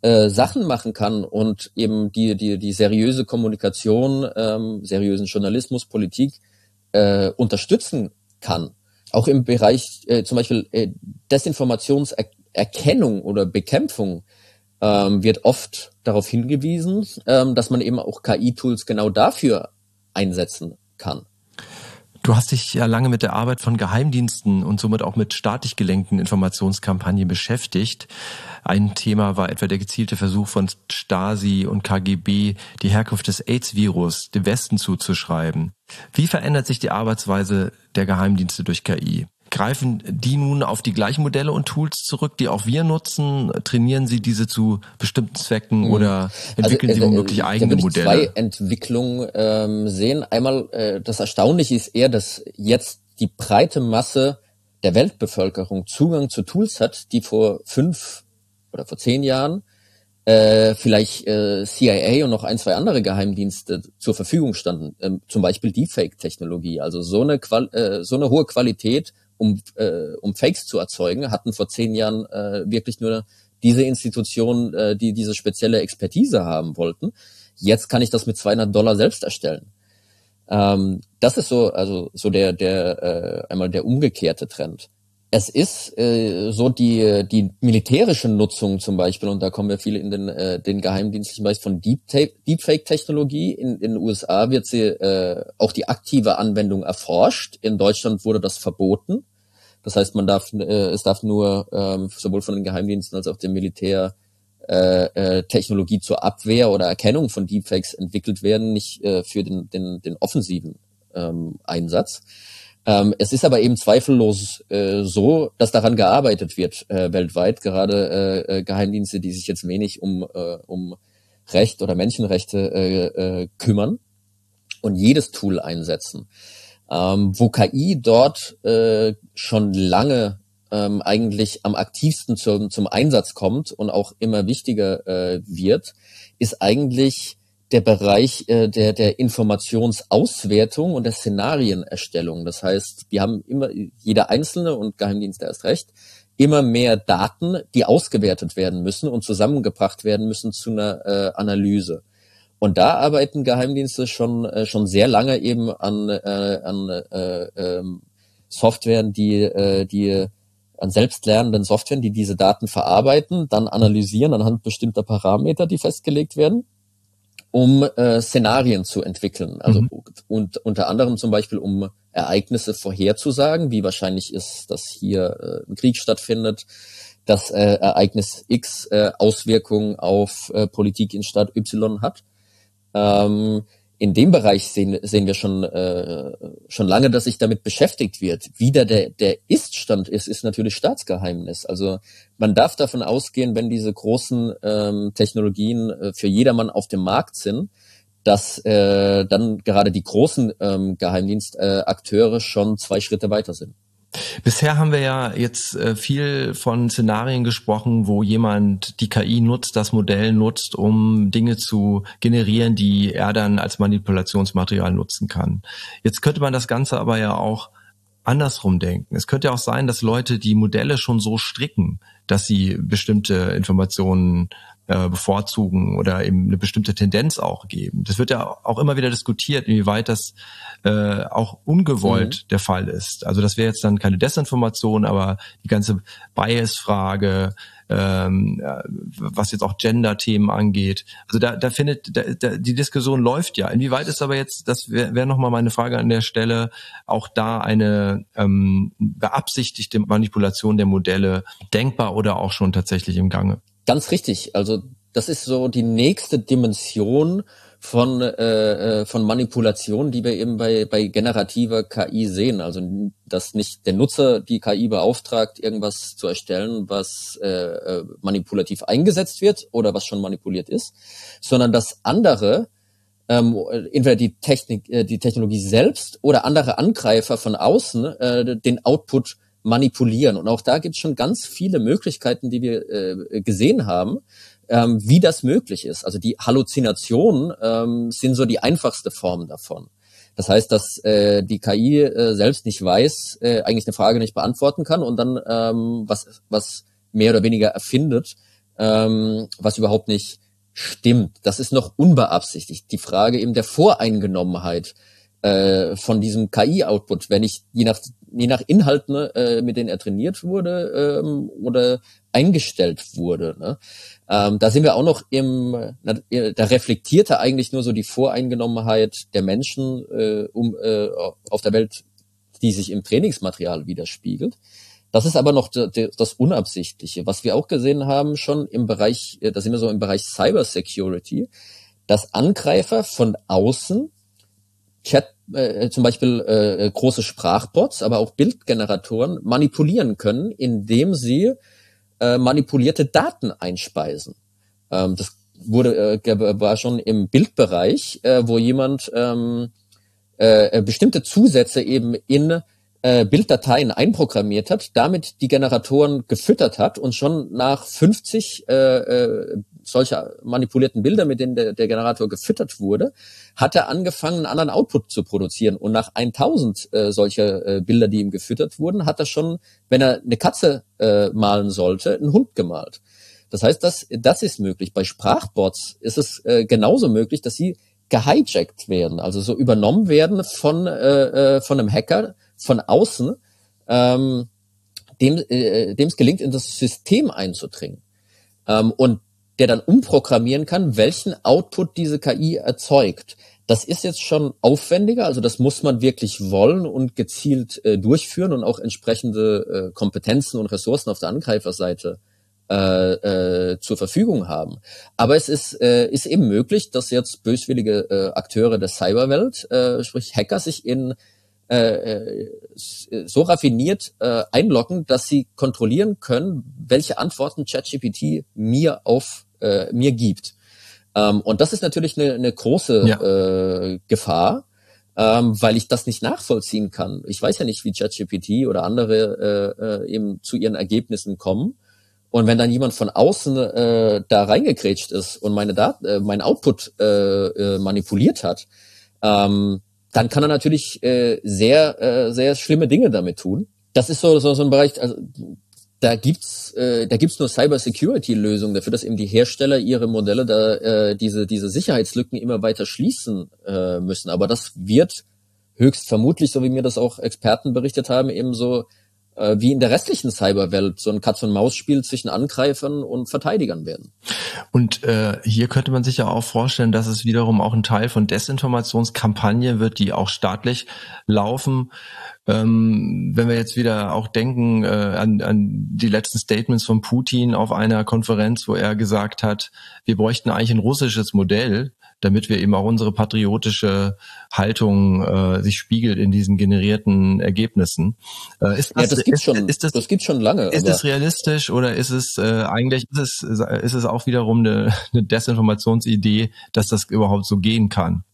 S1: äh, Sachen machen kann und eben die, die, die seriöse Kommunikation, ähm, seriösen Journalismus, Politik äh, unterstützen kann. Auch im Bereich äh, zum Beispiel äh, Desinformationserkennung oder Bekämpfung ähm, wird oft darauf hingewiesen, ähm, dass man eben auch KI-Tools genau dafür einsetzen kann.
S2: Du hast dich ja lange mit der Arbeit von Geheimdiensten und somit auch mit staatlich gelenkten Informationskampagnen beschäftigt. Ein Thema war etwa der gezielte Versuch von Stasi und KGB, die Herkunft des AIDS-Virus dem Westen zuzuschreiben. Wie verändert sich die Arbeitsweise der Geheimdienste durch KI? Greifen die nun auf die gleichen Modelle und Tools zurück, die auch wir nutzen? Trainieren sie diese zu bestimmten Zwecken mhm. oder entwickeln also, sie womöglich äh, eigene
S1: da
S2: Modelle?
S1: zwei Entwicklungen ähm, sehen. Einmal äh, das Erstaunliche ist eher, dass jetzt die breite Masse der Weltbevölkerung Zugang zu Tools hat, die vor fünf oder vor zehn Jahren äh, vielleicht äh, CIA und noch ein, zwei andere Geheimdienste zur Verfügung standen. Ähm, zum Beispiel Deepfake-Technologie. Also so eine, Qual äh, so eine hohe Qualität, um, äh, um Fakes zu erzeugen, hatten vor zehn Jahren äh, wirklich nur diese Institutionen, äh, die diese spezielle Expertise haben wollten. Jetzt kann ich das mit 200 Dollar selbst erstellen. Ähm, das ist so, also so der, der äh, einmal der umgekehrte Trend es ist äh, so die die militärische Nutzung zum Beispiel und da kommen wir viele in den äh, den geheimdienstlichen Bereich von Deep Deepfake Technologie in, in den USA wird sie äh, auch die aktive Anwendung erforscht. In Deutschland wurde das verboten. Das heißt man darf äh, es darf nur ähm, sowohl von den Geheimdiensten als auch dem Militär äh, äh, Technologie zur Abwehr oder Erkennung von Deepfakes entwickelt werden nicht äh, für den den den offensiven ähm, Einsatz ähm, es ist aber eben zweifellos äh, so, dass daran gearbeitet wird äh, weltweit, gerade äh, äh, Geheimdienste, die sich jetzt wenig um, äh, um Recht oder Menschenrechte äh, kümmern und jedes Tool einsetzen. Ähm, wo KI dort schon lange ähm, eigentlich am aktivsten zum, zum Einsatz kommt und auch immer wichtiger wird, ist eigentlich der Bereich äh, der, der Informationsauswertung und der Szenarienerstellung. Das heißt, wir haben immer, jeder Einzelne und Geheimdienst erst recht, immer mehr Daten, die ausgewertet werden müssen und zusammengebracht werden müssen zu einer äh, Analyse. Und da arbeiten Geheimdienste schon äh, schon sehr lange eben an, äh, an äh, äh, Softwaren, die äh, die an selbstlernenden Softwaren, die diese Daten verarbeiten, dann analysieren anhand bestimmter Parameter, die festgelegt werden um äh, Szenarien zu entwickeln. Also mhm. und unter anderem zum Beispiel um Ereignisse vorherzusagen, wie wahrscheinlich ist, dass hier äh, ein Krieg stattfindet, dass äh, Ereignis X äh, Auswirkungen auf äh, Politik in Stadt Y hat. Ähm, in dem Bereich sehen, sehen wir schon, äh, schon lange, dass sich damit beschäftigt wird. Wie da der, der Iststand ist, ist natürlich Staatsgeheimnis. Also man darf davon ausgehen, wenn diese großen ähm, Technologien äh, für jedermann auf dem Markt sind, dass äh, dann gerade die großen ähm, Geheimdienstakteure äh, schon zwei Schritte weiter sind.
S2: Bisher haben wir ja jetzt äh, viel von Szenarien gesprochen, wo jemand die KI nutzt, das Modell nutzt, um Dinge zu generieren, die er dann als Manipulationsmaterial nutzen kann. Jetzt könnte man das Ganze aber ja auch andersrum denken. Es könnte auch sein, dass Leute die Modelle schon so stricken, dass sie bestimmte Informationen äh, bevorzugen oder eben eine bestimmte Tendenz auch geben. Das wird ja auch immer wieder diskutiert, inwieweit das äh, auch ungewollt mhm. der Fall ist. Also das wäre jetzt dann keine Desinformation, aber die ganze Bias-Frage, ähm, was jetzt auch Gender-Themen angeht. Also da, da findet da, da, die Diskussion läuft ja. Inwieweit ist aber jetzt, das wäre wär nochmal meine Frage an der Stelle, auch da eine ähm, beabsichtigte Manipulation der Modelle denkbar oder auch schon tatsächlich im Gange?
S1: Ganz richtig. Also das ist so die nächste Dimension von äh, äh, von Manipulation, die wir eben bei bei generativer KI sehen. Also dass nicht der Nutzer die KI beauftragt, irgendwas zu erstellen, was äh, äh, manipulativ eingesetzt wird oder was schon manipuliert ist, sondern dass andere ähm, entweder die Technik, äh, die Technologie selbst oder andere Angreifer von außen äh, den Output manipulieren. Und auch da gibt es schon ganz viele Möglichkeiten, die wir äh, gesehen haben, ähm, wie das möglich ist. Also die Halluzinationen ähm, sind so die einfachste Form davon. Das heißt, dass äh, die KI äh, selbst nicht weiß, äh, eigentlich eine Frage nicht beantworten kann und dann ähm, was, was mehr oder weniger erfindet, ähm, was überhaupt nicht stimmt. Das ist noch unbeabsichtigt. Die Frage eben der Voreingenommenheit äh, von diesem KI-Output, wenn ich je nach je nach Inhalten, ne, äh, mit denen er trainiert wurde ähm, oder eingestellt wurde. Ne? Ähm, da sind wir auch noch im, na, da reflektiert er eigentlich nur so die Voreingenommenheit der Menschen äh, um, äh, auf der Welt, die sich im Trainingsmaterial widerspiegelt. Das ist aber noch das Unabsichtliche. Was wir auch gesehen haben schon im Bereich, äh, da sind wir so im Bereich Cyber Security, dass Angreifer von außen Chat äh, zum Beispiel äh, große Sprachbots, aber auch Bildgeneratoren manipulieren können, indem sie äh, manipulierte Daten einspeisen. Ähm, das wurde äh, war schon im Bildbereich, äh, wo jemand ähm, äh, bestimmte Zusätze eben in äh, Bilddateien einprogrammiert hat, damit die Generatoren gefüttert hat und schon nach 50 äh, äh, solcher manipulierten Bilder, mit denen der, der Generator gefüttert wurde, hat er angefangen, einen anderen Output zu produzieren. Und nach 1000 äh, solcher äh, Bilder, die ihm gefüttert wurden, hat er schon, wenn er eine Katze äh, malen sollte, einen Hund gemalt. Das heißt, das, das ist möglich. Bei Sprachbots ist es äh, genauso möglich, dass sie gehijackt werden, also so übernommen werden von, äh, äh von einem Hacker von außen, ähm, dem äh, dem es gelingt, in das System einzudringen. Ähm, und der dann umprogrammieren kann, welchen Output diese KI erzeugt. Das ist jetzt schon aufwendiger, also das muss man wirklich wollen und gezielt äh, durchführen und auch entsprechende äh, Kompetenzen und Ressourcen auf der Angreiferseite äh, äh, zur Verfügung haben. Aber es ist, äh, ist eben möglich, dass jetzt böswillige äh, Akteure der Cyberwelt, äh, sprich Hacker, sich in äh, äh so raffiniert äh, einloggen, dass sie kontrollieren können, welche Antworten ChatGPT mir auf äh, mir gibt. Ähm, und das ist natürlich eine, eine große ja. äh, Gefahr, ähm, weil ich das nicht nachvollziehen kann. Ich weiß ja nicht, wie ChatGPT oder andere äh, äh, eben zu ihren Ergebnissen kommen. Und wenn dann jemand von außen äh, da reingekrätscht ist und meine Daten, äh, mein Output äh, äh, manipuliert hat, ähm, dann kann er natürlich äh, sehr, äh, sehr schlimme Dinge damit tun. Das ist so, so, so ein Bereich, also da gibt's äh, da gibt's nur Cyber-Security-Lösungen dafür, dass eben die Hersteller ihre Modelle da äh, diese diese Sicherheitslücken immer weiter schließen äh, müssen. Aber das wird höchst vermutlich, so wie mir das auch Experten berichtet haben, eben so äh, wie in der restlichen Cyberwelt so ein Katz-und-Maus-Spiel zwischen Angreifern und Verteidigern werden.
S2: Und äh, hier könnte man sich ja auch vorstellen, dass es wiederum auch ein Teil von Desinformationskampagnen wird, die auch staatlich laufen ähm, wenn wir jetzt wieder auch denken äh, an, an die letzten Statements von Putin auf einer Konferenz, wo er gesagt hat, wir bräuchten eigentlich ein russisches Modell, damit wir eben auch unsere patriotische Haltung äh, sich spiegelt in diesen generierten Ergebnissen.
S1: Äh, ist das, ja, das gibt's schon. Ist das, das gibt's schon lange.
S2: Ist es realistisch oder ist es äh, eigentlich ist es ist es auch wiederum eine, eine Desinformationsidee, dass das überhaupt so gehen kann?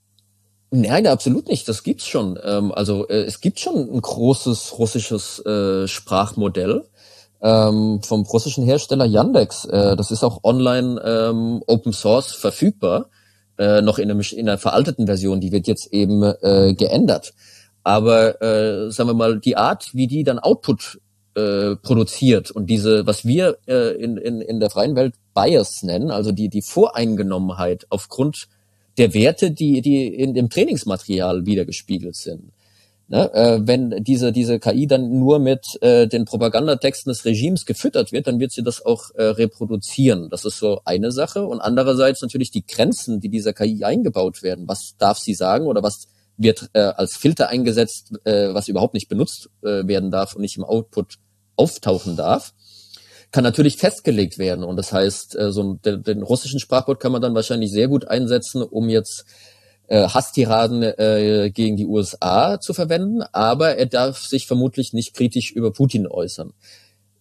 S1: Nein, absolut nicht. Das gibt's schon. Ähm, also äh, es gibt schon ein großes russisches äh, Sprachmodell ähm, vom russischen Hersteller Yandex. Äh, das ist auch online ähm, Open Source verfügbar, äh, noch in, einem, in einer veralteten Version. Die wird jetzt eben äh, geändert. Aber äh, sagen wir mal, die Art, wie die dann Output äh, produziert und diese, was wir äh, in, in, in der freien Welt Bias nennen, also die, die Voreingenommenheit aufgrund der Werte, die, die in dem Trainingsmaterial wiedergespiegelt sind. Ne? Äh, wenn diese, diese KI dann nur mit äh, den Propagandatexten des Regimes gefüttert wird, dann wird sie das auch äh, reproduzieren. Das ist so eine Sache. Und andererseits natürlich die Grenzen, die dieser KI eingebaut werden. Was darf sie sagen oder was wird äh, als Filter eingesetzt, äh, was überhaupt nicht benutzt äh, werden darf und nicht im Output auftauchen darf kann natürlich festgelegt werden. Und das heißt, äh, so den, den russischen Sprachbot kann man dann wahrscheinlich sehr gut einsetzen, um jetzt äh, Hasstiraden äh, gegen die USA zu verwenden, aber er darf sich vermutlich nicht kritisch über Putin äußern.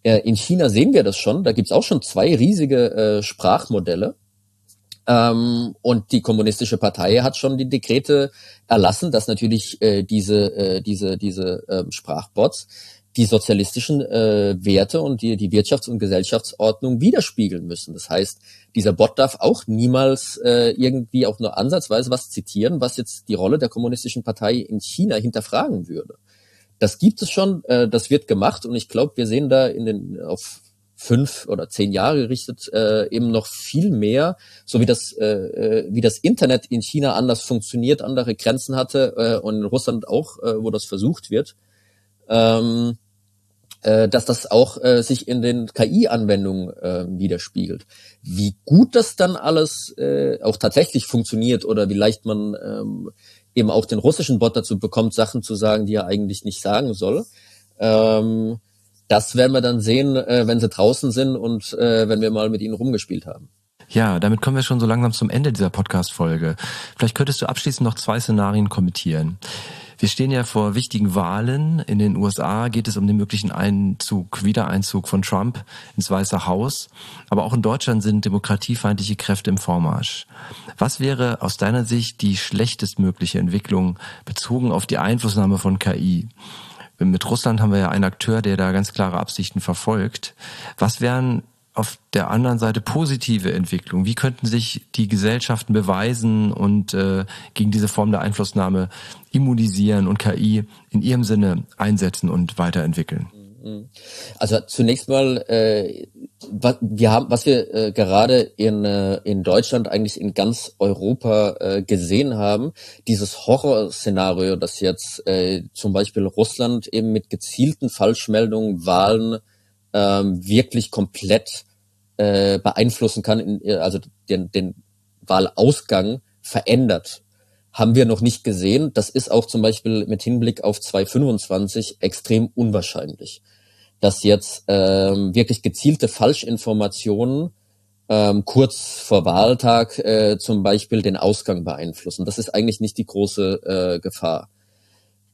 S1: Äh, in China sehen wir das schon, da gibt's auch schon zwei riesige äh, Sprachmodelle. Ähm, und die kommunistische Partei hat schon die Dekrete erlassen, dass natürlich äh, diese, äh, diese, diese äh, Sprachbots die sozialistischen äh, Werte und die, die Wirtschafts- und Gesellschaftsordnung widerspiegeln müssen. Das heißt, dieser Bot darf auch niemals äh, irgendwie auch nur ansatzweise was zitieren, was jetzt die Rolle der kommunistischen Partei in China hinterfragen würde. Das gibt es schon, äh, das wird gemacht und ich glaube, wir sehen da in den auf fünf oder zehn Jahre gerichtet äh, eben noch viel mehr, so wie das äh, äh wie das Internet in China anders funktioniert, andere Grenzen hatte äh, und in Russland auch, äh, wo das versucht wird. Ähm, äh, dass das auch äh, sich in den KI-Anwendungen äh, widerspiegelt. Wie gut das dann alles äh, auch tatsächlich funktioniert oder wie leicht man ähm, eben auch den russischen Bot dazu bekommt, Sachen zu sagen, die er eigentlich nicht sagen soll. Ähm, das werden wir dann sehen, äh, wenn sie draußen sind und äh, wenn wir mal mit ihnen rumgespielt haben.
S2: Ja, damit kommen wir schon so langsam zum Ende dieser Podcast-Folge. Vielleicht könntest du abschließend noch zwei Szenarien kommentieren. Wir stehen ja vor wichtigen Wahlen. In den USA geht es um den möglichen Einzug, Wiedereinzug von Trump ins Weiße Haus. Aber auch in Deutschland sind demokratiefeindliche Kräfte im Vormarsch. Was wäre aus deiner Sicht die schlechtestmögliche Entwicklung bezogen auf die Einflussnahme von KI? Mit Russland haben wir ja einen Akteur, der da ganz klare Absichten verfolgt. Was wären auf der anderen Seite positive Entwicklung? Wie könnten sich die Gesellschaften beweisen und äh, gegen diese Form der Einflussnahme immunisieren und KI in ihrem Sinne einsetzen und weiterentwickeln?
S1: Also zunächst mal, äh, was wir haben, was wir äh, gerade in äh, in Deutschland eigentlich in ganz Europa äh, gesehen haben, dieses Horrorszenario, dass jetzt äh, zum Beispiel Russland eben mit gezielten Falschmeldungen Wahlen ähm, wirklich komplett äh, beeinflussen kann, in, äh, also den, den Wahlausgang verändert, haben wir noch nicht gesehen. Das ist auch zum Beispiel mit Hinblick auf 2025 extrem unwahrscheinlich, dass jetzt ähm, wirklich gezielte Falschinformationen ähm, kurz vor Wahltag äh, zum Beispiel den Ausgang beeinflussen. Das ist eigentlich nicht die große äh, Gefahr.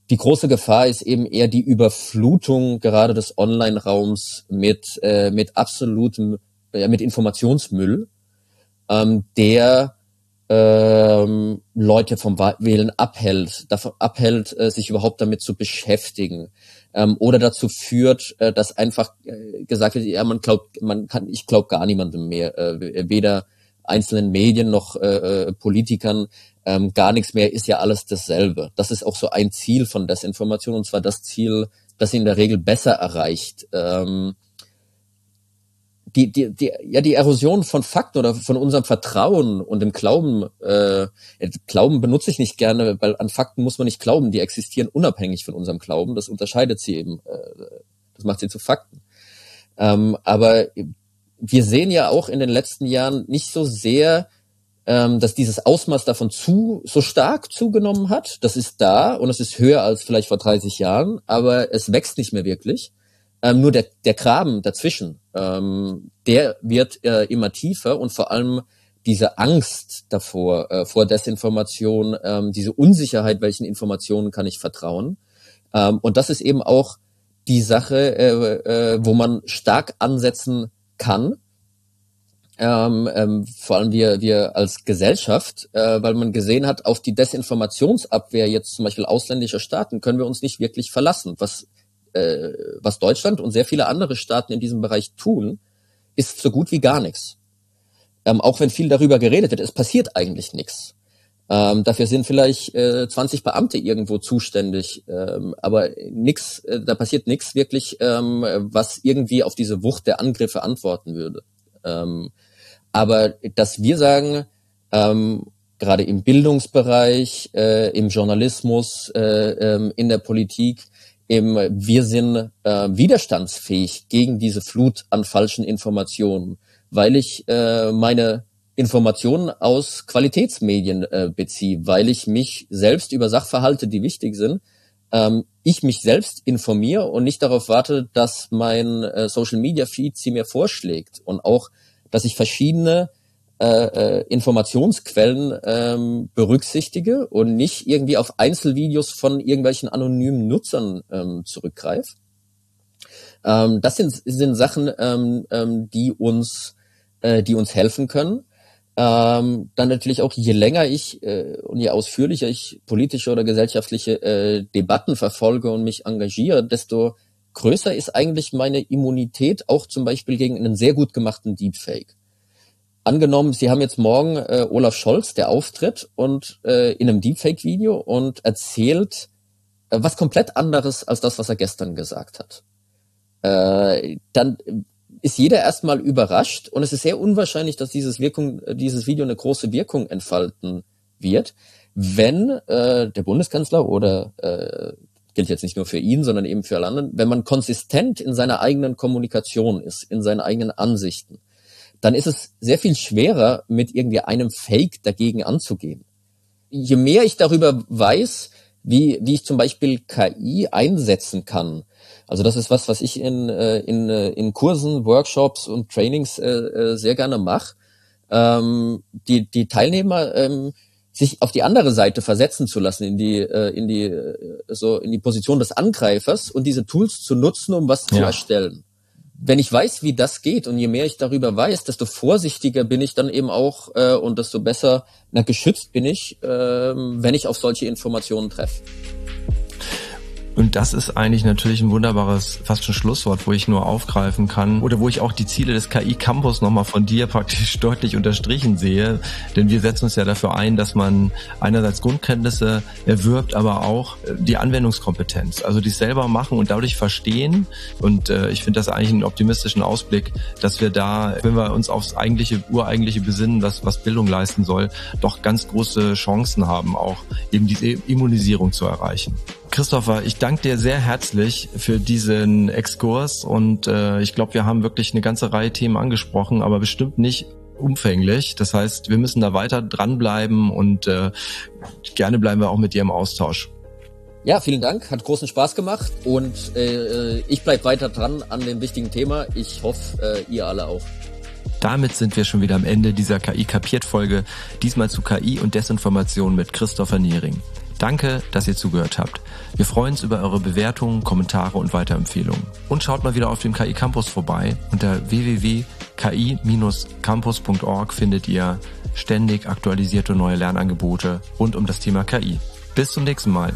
S1: Die große Gefahr ist eben eher die Überflutung gerade des Online-Raums mit, äh, mit absolutem, äh, mit Informationsmüll, ähm, der ähm, Leute vom Wählen abhält, davon abhält, äh, sich überhaupt damit zu beschäftigen ähm, oder dazu führt, äh, dass einfach äh, gesagt wird, ja, man glaubt, man kann, ich glaube gar niemandem mehr, äh, weder einzelnen Medien noch äh, äh Politikern, ähm, gar nichts mehr, ist ja alles dasselbe. Das ist auch so ein Ziel von Desinformation, und zwar das Ziel, das sie in der Regel besser erreicht. Ähm, die, die, die, ja, die Erosion von Fakten oder von unserem Vertrauen und dem Glauben, äh, Glauben benutze ich nicht gerne, weil an Fakten muss man nicht glauben, die existieren unabhängig von unserem Glauben, das unterscheidet sie eben, äh, das macht sie zu Fakten. Ähm, aber wir sehen ja auch in den letzten Jahren nicht so sehr ähm, dass dieses Ausmaß davon zu so stark zugenommen hat. Das ist da und es ist höher als vielleicht vor 30 Jahren, aber es wächst nicht mehr wirklich. Ähm, nur der, der Graben dazwischen, ähm, der wird äh, immer tiefer und vor allem diese Angst davor, äh, vor Desinformation, ähm, diese Unsicherheit, welchen Informationen kann ich vertrauen. Ähm, und das ist eben auch die Sache, äh, äh, wo man stark ansetzen kann, ähm, ähm, vor allem wir, wir als Gesellschaft, äh, weil man gesehen hat, auf die Desinformationsabwehr jetzt zum Beispiel ausländischer Staaten können wir uns nicht wirklich verlassen. Was, äh, was Deutschland und sehr viele andere Staaten in diesem Bereich tun, ist so gut wie gar nichts. Ähm, auch wenn viel darüber geredet wird, es passiert eigentlich nichts. Ähm, dafür sind vielleicht äh, 20 Beamte irgendwo zuständig, ähm, aber nix, äh, da passiert nichts wirklich, ähm, was irgendwie auf diese Wucht der Angriffe antworten würde. Ähm, aber dass wir sagen, ähm, gerade im Bildungsbereich, äh, im Journalismus, äh, ähm, in der Politik, eben, wir sind äh, widerstandsfähig gegen diese Flut an falschen Informationen, weil ich äh, meine Informationen aus Qualitätsmedien äh, beziehe, weil ich mich selbst über Sachverhalte, die wichtig sind, ähm, ich mich selbst informiere und nicht darauf warte, dass mein äh, Social Media Feed sie mir vorschlägt und auch dass ich verschiedene äh, äh, Informationsquellen ähm, berücksichtige und nicht irgendwie auf Einzelvideos von irgendwelchen anonymen Nutzern ähm, zurückgreife. Ähm, das sind, sind Sachen, ähm, ähm, die uns, äh, die uns helfen können. Ähm, dann natürlich auch, je länger ich äh, und je ausführlicher ich politische oder gesellschaftliche äh, Debatten verfolge und mich engagiere, desto größer ist eigentlich meine Immunität auch zum Beispiel gegen einen sehr gut gemachten Deepfake. Angenommen, Sie haben jetzt morgen äh, Olaf Scholz, der auftritt und äh, in einem Deepfake-Video und erzählt äh, was komplett anderes als das, was er gestern gesagt hat. Äh, dann ist jeder erstmal überrascht und es ist sehr unwahrscheinlich, dass dieses Wirkung, dieses Video eine große Wirkung entfalten wird, wenn äh, der Bundeskanzler oder äh, gilt jetzt nicht nur für ihn, sondern eben für alle anderen, wenn man konsistent in seiner eigenen Kommunikation ist, in seinen eigenen Ansichten, dann ist es sehr viel schwerer, mit irgendwie einem Fake dagegen anzugehen. Je mehr ich darüber weiß, wie, wie ich zum Beispiel KI einsetzen kann, also das ist was, was ich in, äh, in, äh, in Kursen, Workshops und Trainings äh, sehr gerne mache, ähm, die, die Teilnehmer ähm, sich auf die andere Seite versetzen zu lassen, in die, äh, in die, äh, so in die Position des Angreifers und diese Tools zu nutzen, um was ja. zu erstellen. Wenn ich weiß, wie das geht und je mehr ich darüber weiß, desto vorsichtiger bin ich dann eben auch äh, und desto besser na, geschützt bin ich, äh, wenn ich auf solche Informationen treffe.
S2: Und das ist eigentlich natürlich ein wunderbares, fast schon Schlusswort, wo ich nur aufgreifen kann oder wo ich auch die Ziele des KI Campus nochmal von dir praktisch deutlich unterstrichen sehe. Denn wir setzen uns ja dafür ein, dass man einerseits Grundkenntnisse erwirbt, aber auch äh, die Anwendungskompetenz, also die selber machen und dadurch verstehen. Und äh, ich finde das eigentlich einen optimistischen Ausblick, dass wir da, wenn wir uns aufs eigentliche, ureigentliche besinnen, was, was Bildung leisten soll, doch ganz große Chancen haben, auch eben diese Immunisierung zu erreichen. Christopher, ich danke dir sehr herzlich für diesen Exkurs und äh, ich glaube, wir haben wirklich eine ganze Reihe Themen angesprochen, aber bestimmt nicht umfänglich. Das heißt, wir müssen da weiter dranbleiben und äh, gerne bleiben wir auch mit dir im Austausch.
S1: Ja, vielen Dank, hat großen Spaß gemacht und äh, ich bleibe weiter dran an dem wichtigen Thema. Ich hoffe, äh, ihr alle auch.
S2: Damit sind wir schon wieder am Ende dieser KI kapiert Folge, diesmal zu KI und Desinformation mit Christopher Niering. Danke, dass ihr zugehört habt. Wir freuen uns über eure Bewertungen, Kommentare und Weiterempfehlungen. Und schaut mal wieder auf dem KI Campus vorbei. Unter www.ki-campus.org findet ihr ständig aktualisierte neue Lernangebote rund um das Thema KI. Bis zum nächsten Mal.